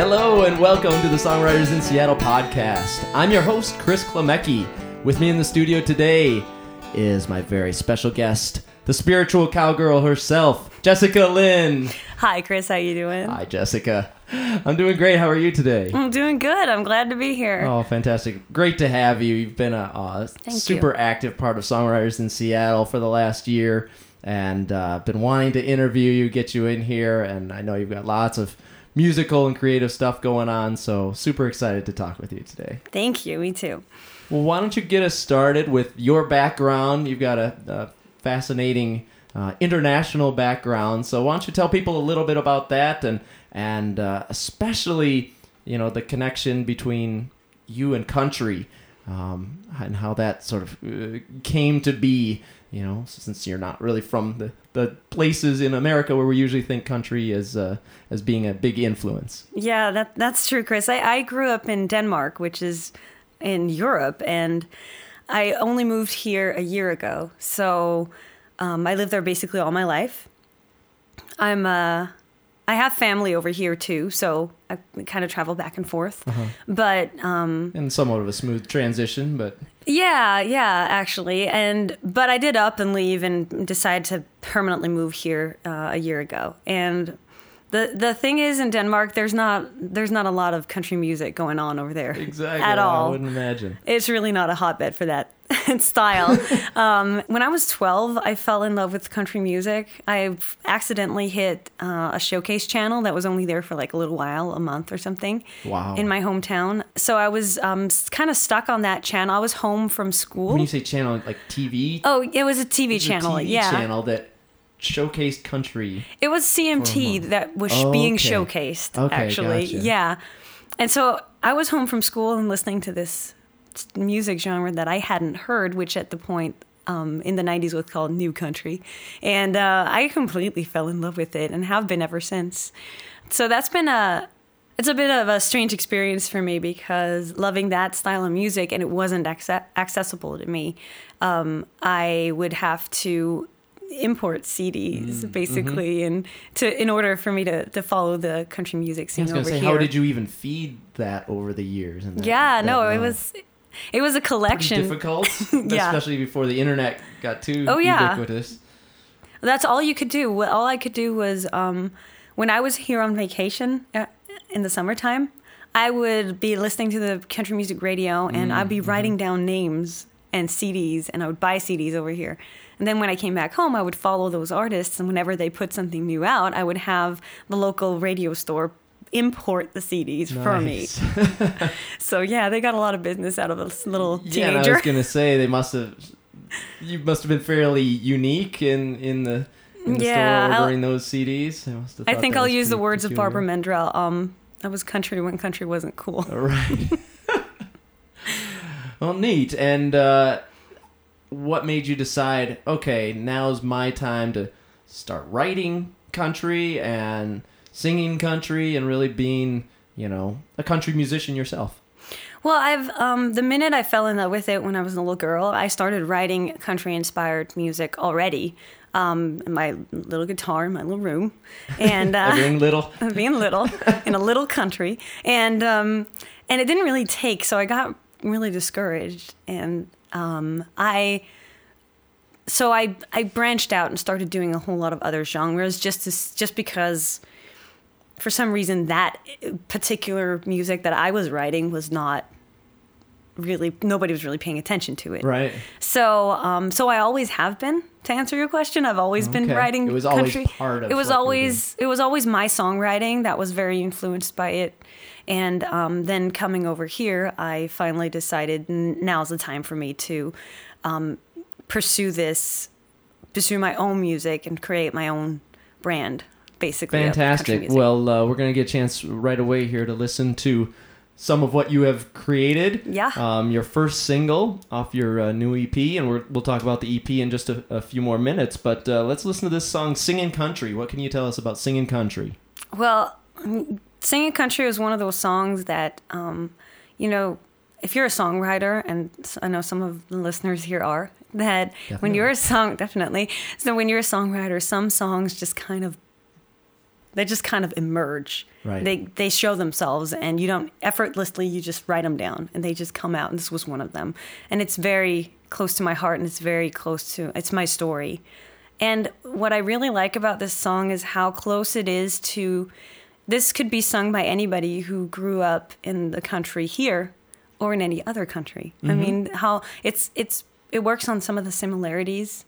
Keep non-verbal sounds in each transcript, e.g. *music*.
Hello and welcome to the Songwriters in Seattle podcast. I'm your host, Chris Klemecki. With me in the studio today is my very special guest, the spiritual cowgirl herself, Jessica Lynn. Hi, Chris. How you doing? Hi, Jessica. *laughs* I'm doing great. How are you today? I'm doing good. I'm glad to be here. Oh, fantastic. Great to have you. You've been a, a super you. active part of Songwriters in Seattle for the last year and uh, been wanting to interview you, get you in here, and I know you've got lots of musical and creative stuff going on, so super excited to talk with you today. Thank you. Me too. Well, why don't you get us started with your background? You've got a, a fascinating uh, international background, so why don't you tell people a little bit about that and and uh, especially you know the connection between you and country um, and how that sort of uh, came to be. You know, since you're not really from the, the places in America where we usually think country as uh, as being a big influence. Yeah, that that's true, Chris. I, I grew up in Denmark, which is in Europe, and I only moved here a year ago. So um, I lived there basically all my life. I'm uh, I have family over here too, so I kind of travel back and forth. Uh-huh. But um, And somewhat of a smooth transition, but yeah, yeah, actually, and but I did up and leave and decide to permanently move here uh, a year ago. And the the thing is, in Denmark, there's not there's not a lot of country music going on over there exactly at all. I wouldn't imagine. It's really not a hotbed for that *laughs* style. um, when I was 12, I fell in love with country music. I accidentally hit uh, a showcase channel that was only there for like a little while, a month or something, Wow. in my hometown. So I was um, kind of stuck on that channel. I was home from school. When you say channel, like TV, oh, it was a TV a channel. TV yeah, channel that showcased country. it was CMT that was Oh, being okay. showcased. Okay, actually, gotcha. yeah. And so I was home from school and listening to this music genre that I hadn't heard, which at the point um, in the 90s was called New Country. And uh, I completely fell in love with it and have been ever since. So that's been a. It's a bit of a strange experience for me because loving that style of music and it wasn't acce- accessible to me. Um, I would have to import CDs Mm, basically, mm-hmm. and to in order for me to, to follow the country music I scene was gonna over say, here. how did you even feed that over the years? And that- Yeah, that, no, uh, it was it was a collection. difficult, *laughs* Yeah. especially before the internet got too Oh, yeah. ubiquitous. That's all you could do. All I could do was um, when I was here on vacation uh, in the summertime, I would be listening to the country music radio and I'd be writing down names and CDs and I would buy CDs over here. And then when I came back home, I would follow those artists and whenever they put something new out, I would have the local radio store import the CDs for me. *laughs* *laughs* So yeah, they got a lot of business out of this little teenager. yeah, I was gonna say they must have. You must have been fairly unique in in the in the Yeah, store I'll- ordering those CDs. I, I think I'll use the words of. Barbara Mandrell. Um, I was country when country wasn't cool. All *laughs* right. Well, neat. And uh, what made you decide? Okay, now's my time to start writing country and singing country and really being, you know, a country musician yourself. Well, I've um, the minute I fell in love with it when I was a little girl, I started writing country-inspired music already. Um, in my little guitar in my little room, and *laughs* uh, Being little. *laughs* being little in a little country, and um, and it didn't really take. So I got really discouraged, and um, I so I I branched out and started doing a whole lot of other genres just to, just because for some reason that particular music that I was writing was not really nobody was really paying attention to it. Right. So, um, so I always have been. To answer your question, I've always been writing. It was always country. part of It was what you were always. It was always my songwriting that was very influenced by it. And um, then coming over here, I finally decided now's the time for me to um, pursue this, pursue my own music and create my own brand. Basically, Fantastic. Well, uh, we're going to get a chance right away here to listen to some of what you have created. Yeah. Um, your first single off your uh, new EP, and we're, we'll talk about the EP in just a, a few more minutes. But uh, let's listen to this song, Singing Country. What can you tell us about Singing Country? Well, singing country was one of those songs that, um, you know, if you're a songwriter, and I know some of the listeners here are, that definitely. when you're a song, definitely. So when you're a songwriter, some songs just kind of they just kind of emerge. Right. They they show themselves, and you don't effortlessly. You just write them down, and they just come out. And this was one of them, and it's very close to my heart, and it's very close to it's my story. And what I really like about this song is how close it is to. This could be sung by anybody who grew up in the country here or in any other country. Mm-hmm. I mean, how it's it's it works on some of the similarities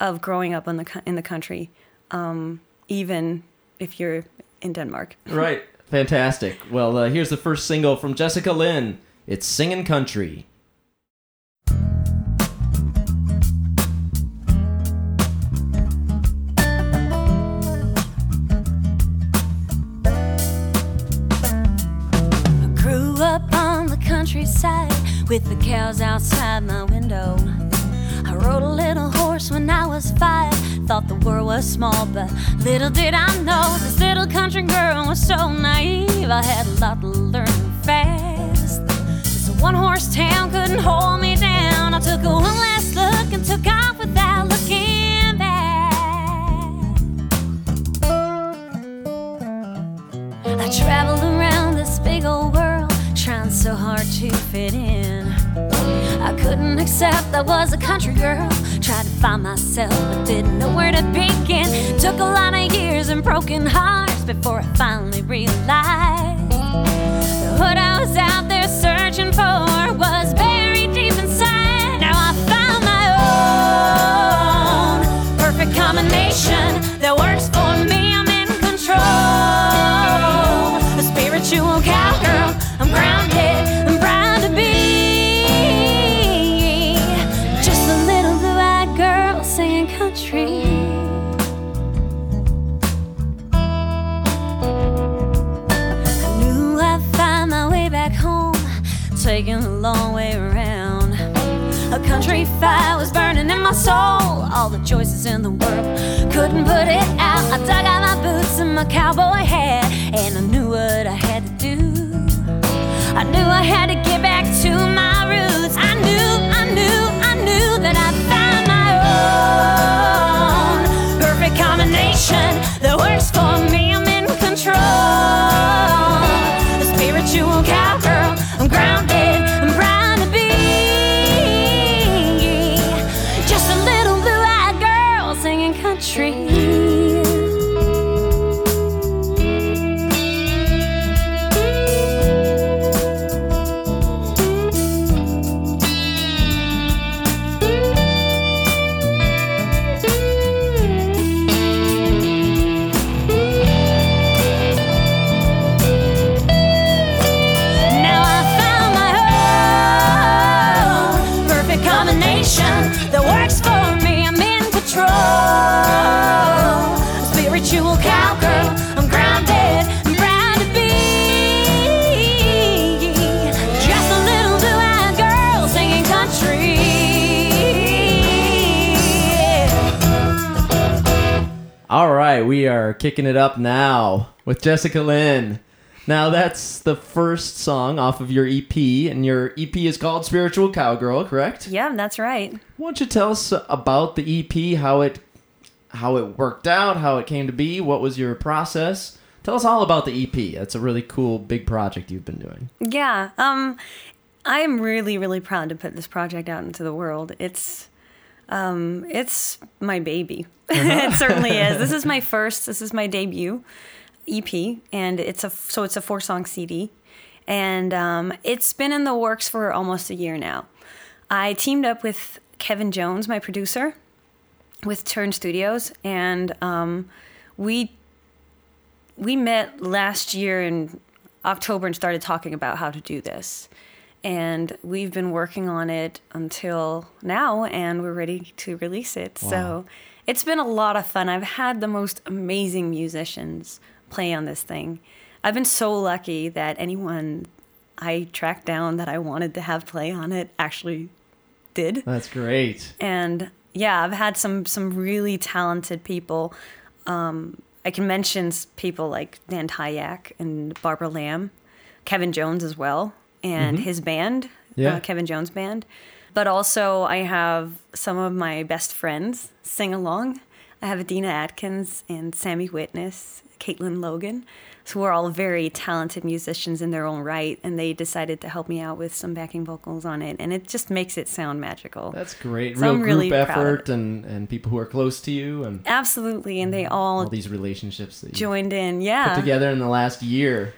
of growing up in the in the country, um, even if you're in Denmark. *laughs* right. Fantastic. Well, uh, here's the first single from Jessica Lynn. It's Singin' Country. Countryside with the cows outside my window. I rode a little horse when I was five. Thought the world was small, but little did I know this little country girl was so naive. I had a lot to learn fast. This one horse town couldn't hold me down. I took one last look and took off without looking back. I traveled around this big old so hard to fit in. I couldn't accept I was a country girl. Tried to find myself, but didn't know where to begin. Took a lot of years and broken hearts before I finally realized what I my soul. All the choices in the world couldn't put it out. I dug out my boots and my cowboy hat, and I knew what I had to do. I knew I had to get back to right, we are kicking it up now with Jessica Lynn. Now that's the first song off of your EP, and your EP is called Spiritual Cowgirl, correct? Yeah, that's right. Why don't you tell us about the EP, how it how it worked out, how it came to be, what was your process? Tell us all about the EP. That's a really cool big project you've been doing. Yeah. Um, I'm really, really proud to put this project out into the world. It's, um, it's my baby. *laughs* it certainly *laughs* is. This is my first. This is my debut EP, and it's a so it's a four song CD, and um, it's been in the works for almost a year now. I teamed up with Kevin Jones, my producer, with Turn Studios, and um, we we met last year in October and started talking about how to do this. And we've been working on it until now, and we're ready to release it. So it's been a lot of fun. I've had the most amazing musicians play on this thing. I've been so lucky that anyone I tracked down that I wanted to have play on it actually did That's great. and yeah, I've had some some really talented people. Um, I can mention people like Dan Tyack and Barbara Lamb, Kevin Jones as well, and his band. Yeah. uh, Kevin Jones Band. But also, I have some of my best friends sing along. I have Adina Atkins and Sammy Witness, Caitlin Logan, who are all very talented musicians in their own right, and they decided to help me out with some backing vocals on it, and it just makes it sound magical. That's great. So Real I'm group really effort and, and people who are close to you and Absolutely, and they all all these relationships that you joined in. yeah, put together in the last year.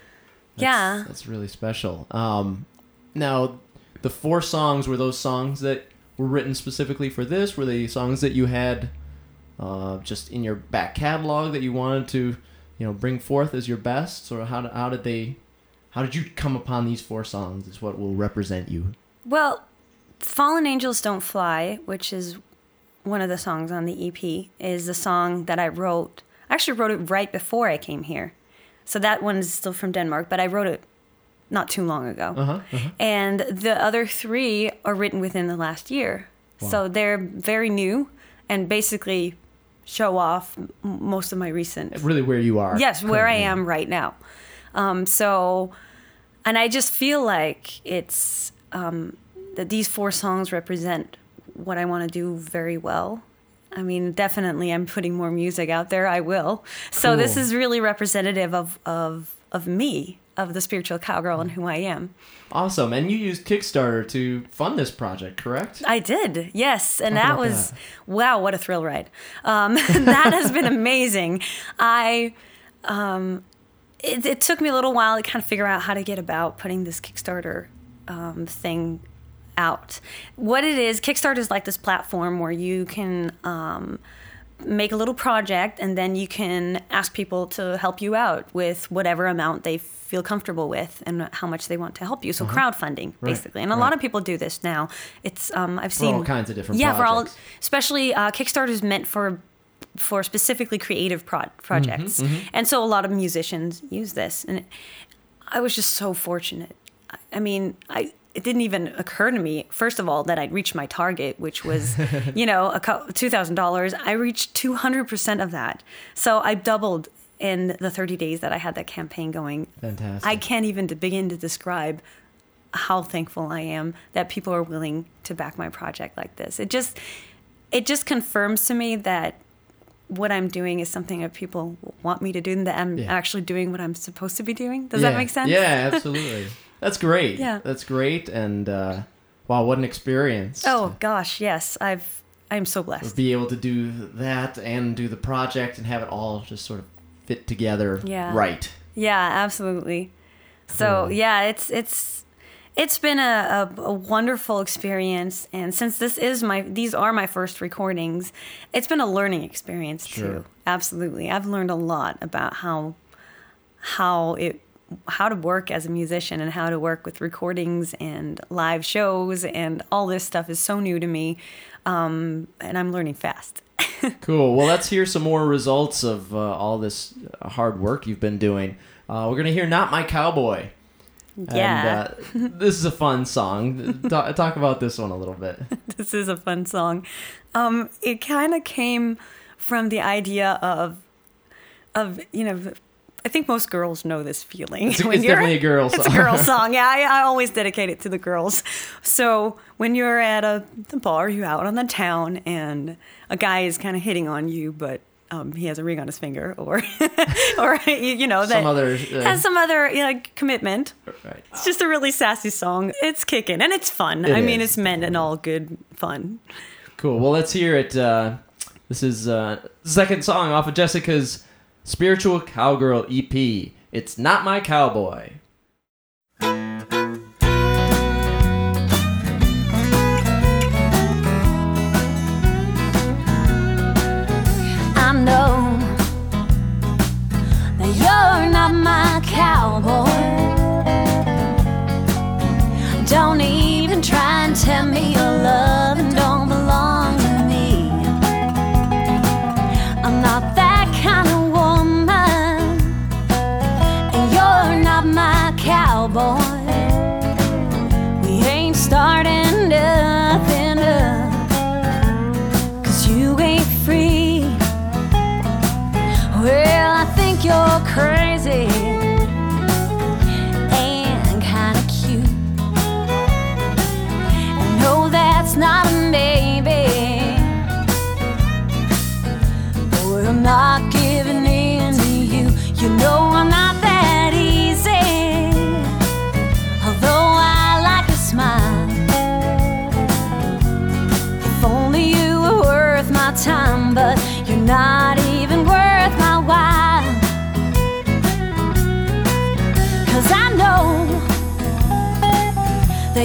That's, Yeah. That's really special. Um, now, the four songs were those songs that were written specifically for this? Were they songs that you had uh, just in your back catalog that you wanted to, you know, bring forth as your best? Or how, how did they, how did you come upon these four songs? Is what will represent you? Well, Fallen Angels Don't Fly, which is one of the songs on the EP, is the song that I wrote. I actually wrote it right before I came here. So that one is still from Denmark, but I wrote it not too long ago. Uh huh. Uh-huh. And the other three are written within the last year. So they're very new and basically show off most of my recent Really, where you are? Yes, where I am right now. Um, so, and I just feel like it's um, that these four songs represent what I want to do very well. I mean, definitely, I'm putting more music out there. I will. So this is really representative of of of me, of the spiritual cowgirl, and who I am. Awesome. And you used Kickstarter to fund this project, correct? I did, yes, and Talk that was that. wow, what a thrill ride! Um, *laughs* that has been amazing. I, um, it, it took me a little while to kind of figure out how to get about putting this Kickstarter um, thing out. What it is, Kickstarter is like this platform where you can. Um, make a little project and then you can ask people to help you out with whatever amount they feel comfortable with and how much they want to help you. So crowdfunding Uh-huh. Right, basically. And a lot of people do this now. It's um i've For seen all kinds of different yeah for all especially uh, kickstarter is meant for for specifically creative pro- projects. Mm-hmm, and so a lot of musicians use this. And i was just so fortunate. I- i mean i it didn't even occur to me first of all that i'd reached my target which was *laughs* you know a cou- $2000 i reached 200% of that so i doubled in the 30 days that i had that campaign going Fantastic. I can't even to begin to describe how thankful I am that people are willing to back my project like this. It just it just confirms to me that what I'm doing is something that people want me to do and that I'm Yeah. actually doing what I'm supposed to be doing. Does Yeah. that make sense? Yeah, absolutely. *laughs* That's great. Yeah. That's great. And uh, wow, what an experience. Oh gosh, yes. I've I'm so blessed. To be able to do that and do the project and have it all just sort of fit together Yeah. right. Yeah, absolutely. So yeah, it's it's it's been a, a, a wonderful experience, and since this is my these are my first recordings, it's been a learning experience Sure. too. Absolutely, I've learned a lot about how how it how to work as a musician and how to work with recordings and live shows and all this stuff is so new to me, um, and I'm learning fast. *laughs* Cool. Well, let's hear some more results of uh, all this hard work you've been doing. Uh, we're going to hear Not My Cowboy. Yeah. And, uh, this is a fun song. *laughs* talk, talk about this one a little bit. this is a fun song. Um, it kind of came from the idea of, of you know, I think most girls know this feeling. It's, when it's you're- definitely a girl song. It's a girl song. *laughs* Yeah, I, I always dedicate it to the girls. So when you're at a the bar, you're out on the town, and a guy is kind of hitting on you, but um, he has a ring on his finger, *laughs* or or you, know that Some other, uh, has some other you know, commitment. Right. It's just a really sassy song. It's kicking and it's fun. It I mean, it's meant in all good fun. Cool. Well, let's hear it. Uh, this is uh, second song off of Jessica's Spiritual Cowgirl EP. It's Not My Cowboy. I know that you're not my cowboy. Don't even try and tell me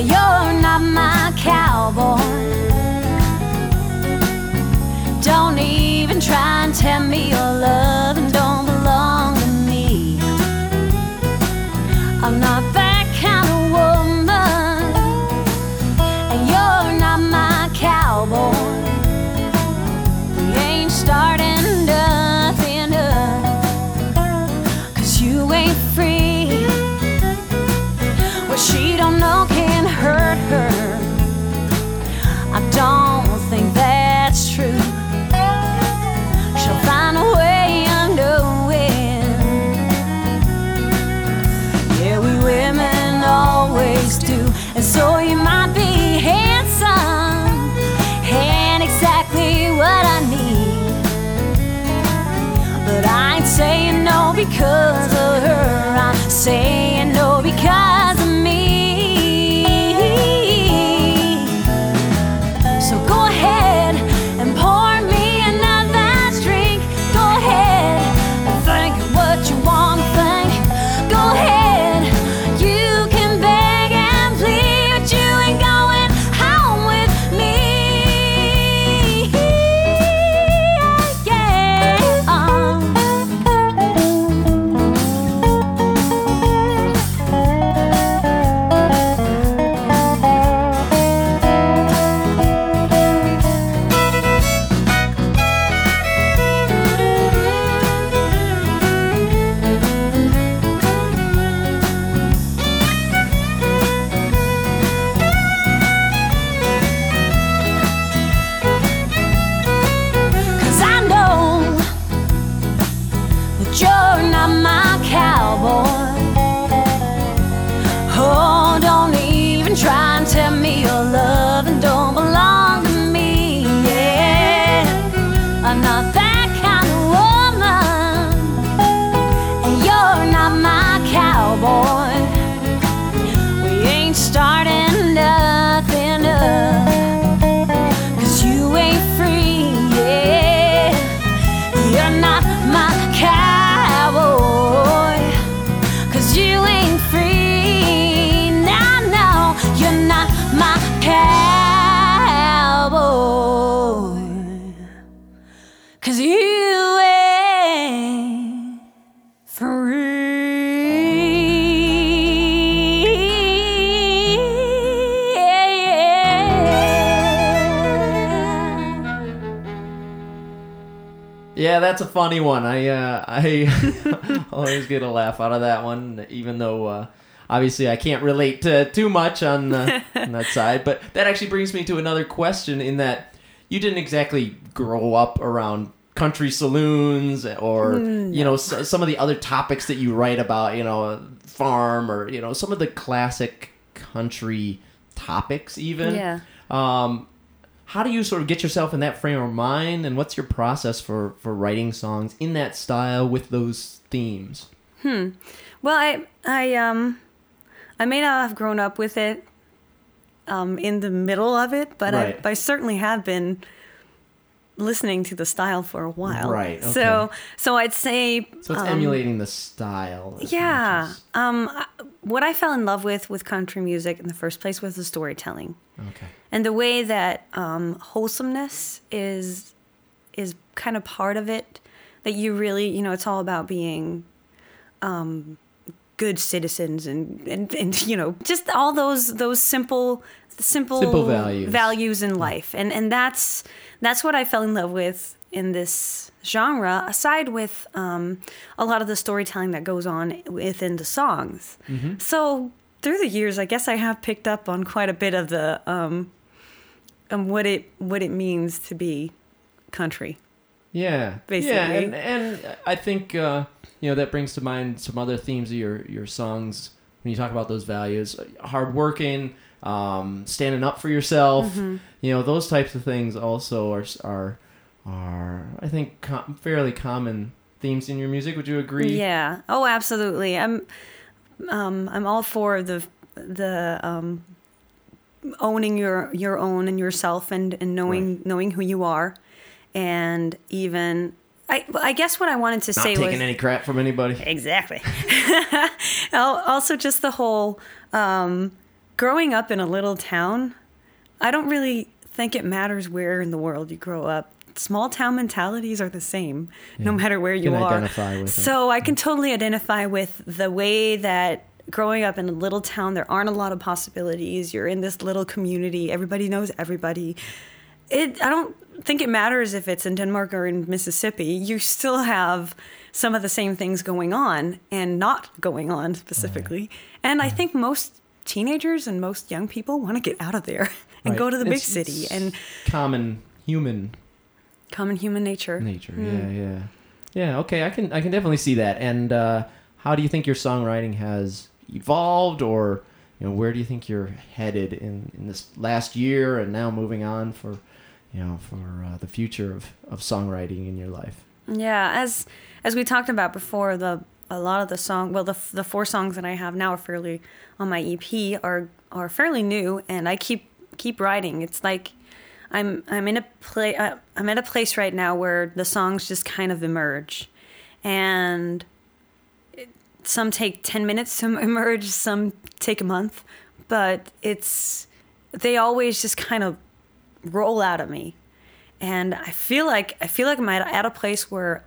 you're not my cowboy. Don't even try and tell me your love her. Yeah, that's a funny one. I uh, I *laughs* always get a laugh out of that one, even though uh, obviously I can't relate to too much on, the, *laughs* on that side. But that actually brings me to another question: in that you didn't exactly grow up around country saloons or you know s- some of the other topics that you write about, you know, farm or you know some of the classic country topics, even. Yeah. Um, how do you sort of get yourself in that frame of mind and what's your process for for writing songs in that style with those themes hmm Well, I I um I may not have grown up with it um in the middle of it, but Right. I I certainly have been listening to the style for a while. Right, So okay. so I'd say so it's um, emulating the style yeah. much Um what I fell in love with with country music in the first place was the storytelling. Okay. And the way that um, wholesomeness is is kind of part of it that you really you know it's all about being um, good citizens and, and and you know just all those those simple simple Simple values. values in life. And and that's that's what I fell in love with in this genre aside with um, a lot of the storytelling that goes on within the songs. So through the years I guess I have picked up on quite a bit of the um, um what it what it means to be country yeah Basically. yeah and, and i think uh you know that brings to mind some other themes of your your songs when you talk about those values hardworking um standing up for yourself Mm-hmm. you know those types of things also are are are i think com- fairly common themes in your music would you agree Yeah. Oh, absolutely. I'm um I'm all for the the um owning your your own and yourself and and knowing knowing who you are and even I, I guess what I wanted to Not say taking was taking any crap from anybody. Exactly. *laughs* Also, just the whole um, growing up in a little town. I don't really think it matters where in the world you grow up. Small town mentalities are the same, no matter where you can are. with it. so I can totally identify with the way that growing up in a little town, there aren't a lot of possibilities. You're in this little community. Everybody knows everybody. It. I don't think it matters if it's in Denmark or in Mississippi. You still have some of the same things going on and not going on specifically. And I think most teenagers and most young people want to get out of there *laughs* and Right. go to the big It's- city it's and common human common human nature. nature. Hmm. Yeah, yeah, yeah. Okay, I can I can definitely see that. And uh, how do you think your songwriting has evolved, or you know, where do you think you're headed in in this last year and now moving on for you know for uh, the future of of songwriting in your life? Yeah, as as we talked about before, the a lot of the song, well, the the four songs that I have now are fairly on my EP are are fairly new, and I keep keep writing. It's like I'm I'm in a play uh, I'm at a place right now where the songs just kind of emerge, and it, some take ten minutes to *laughs* emerge, some take a month, but it's they always just kind of roll out of me and I feel like I feel like I'm at, at a place where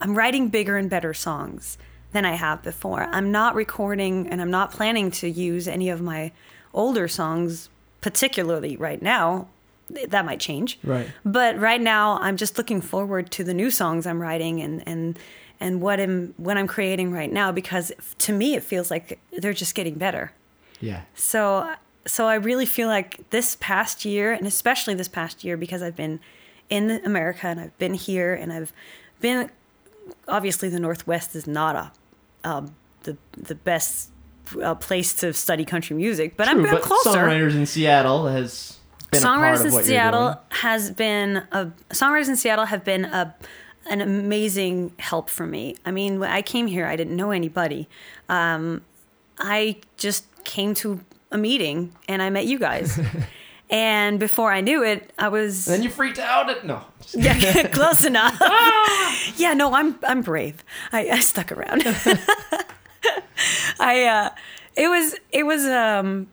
I'm writing bigger and better songs than I have before. I'm not recording and I'm not planning to use any of my older songs particularly right now. That might change. Right. But right now I'm just looking forward to the new songs I'm writing and and and what I'm what I'm creating right now because to me it feels like they're just getting better. Yeah. So so I really feel like this past year, and especially this past year, because I've been in America and I've been here and I've been. Obviously, the Northwest is not a um, the the best uh, place to study country music, but True, I'm, I'm but closer. songwriters in Seattle has been Songwriters in Seattle has been a songwriters in Seattle have been a an amazing help for me. I mean, when I came here, I didn't know anybody. Um, I just came to a meeting and I met you guys. *laughs* and before I knew it, I was And then you freaked out. At, no. Yeah, *laughs* close enough. *laughs* yeah, no, I'm I'm brave. I, I stuck around. I uh, it was it was um,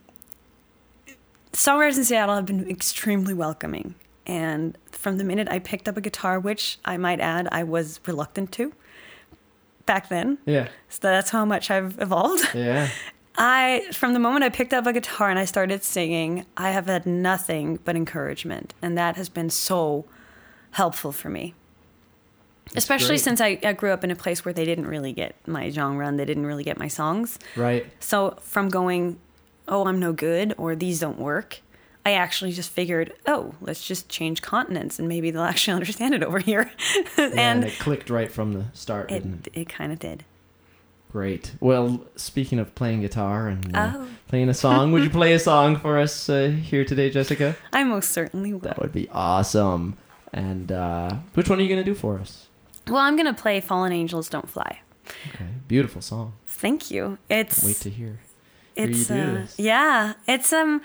songwriters in Seattle have been extremely welcoming, and from the minute I picked up a guitar, which I might add I was reluctant to back then, Yeah. so that's how much I've evolved. *laughs* Yeah. I from the moment I picked up a guitar and I started singing, I have had nothing but encouragement, and that has been so helpful for me. Especially great. since I, I grew up in a place where they didn't really get my genre and they didn't really get my songs. Right. So from going, oh, I'm no good or these don't work, I actually just figured, oh, let's just change continents and maybe they'll *laughs* actually understand it over here. *laughs* and and it clicked right from the start, didn't it, it kind of did. Great. Well, speaking of playing guitar and uh, Oh. playing a song, would you play a song for us uh, here today, Jessica? *laughs* I most certainly will. That would be awesome. And uh, which one are you going to do for us? Well, I'm going to play Fallen Angels Don't Fly. Okay. Beautiful song. Thank you. It's Wait to hear. It's uh, yeah, it's um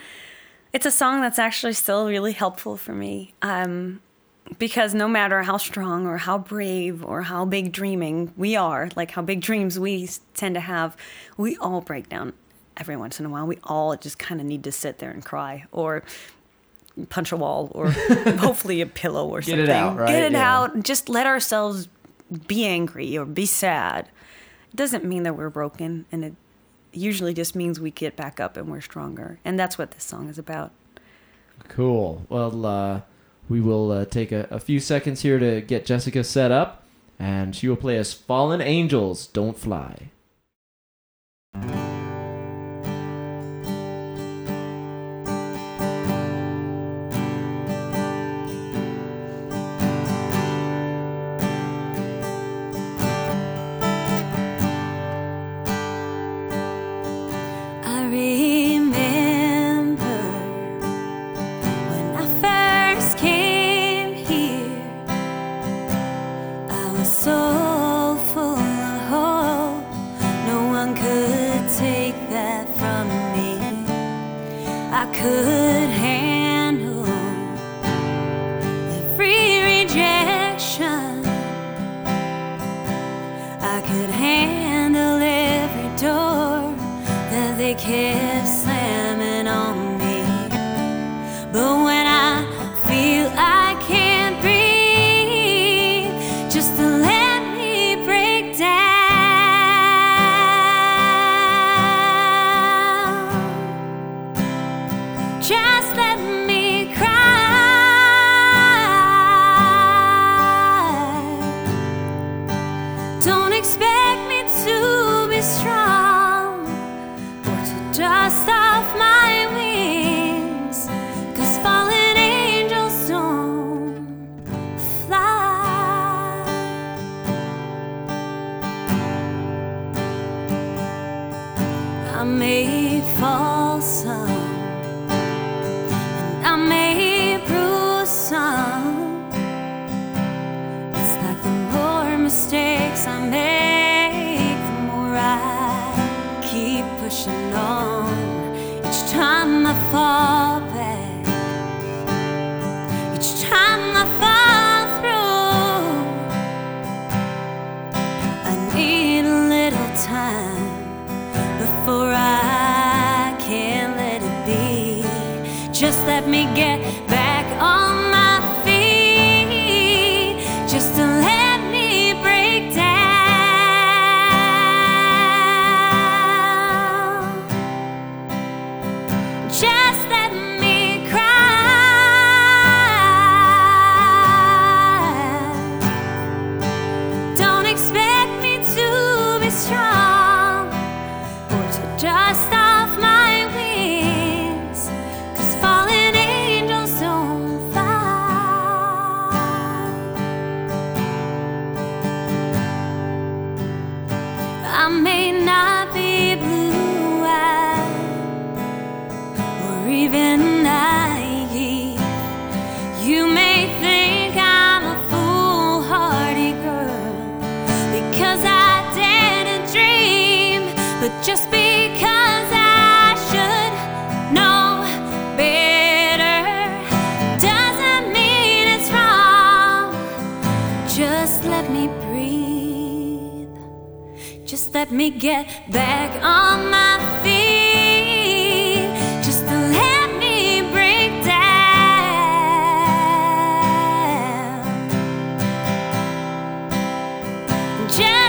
it's a song that's actually still really helpful for me. Um because no matter how strong or how brave or how big dreaming we are, like how big dreams we tend to have, we all break down every once in a while. We all just kind of need to sit there and cry or punch a wall or *laughs* hopefully a pillow or Get something. it out, right? Get it Yeah. out. and Just let ourselves be angry or be sad. It doesn't mean that we're broken and it usually just means we get back up and we're stronger. And that's what this song is about. Cool. Well, uh, we will uh, take a, a few seconds here to get Jessica set up, and she will play us Fallen Angels Don't Fly. Just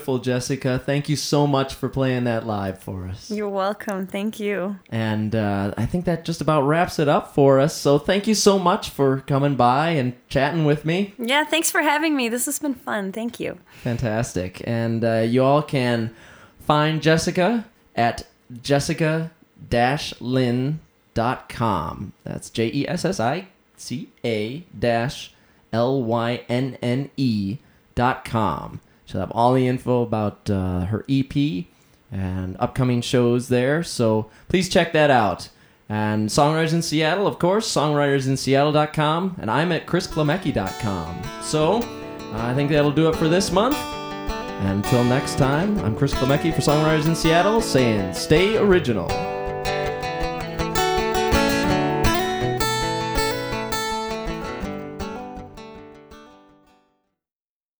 Beautiful, Jessica. Thank you so much for playing that live for us. You're welcome. Thank you. And uh, I think that just about wraps it up for us. So thank you so much for coming by and chatting with me. Yeah, thanks for having me. This has been fun. Thank you. Fantastic. And uh, you all can find Jessica at jessica-lynn.com. That's J E S S I C A dash L Y N N E dot com. She'll have all the info about uh, her EP and upcoming shows there. So please check that out. And Songwriters in Seattle, of course, songwritersinseattle.com. And I'm at chrisklemecki.com. So I think that'll do it for this month. And until next time, I'm Chris Klemecki for Songwriters in Seattle saying stay original.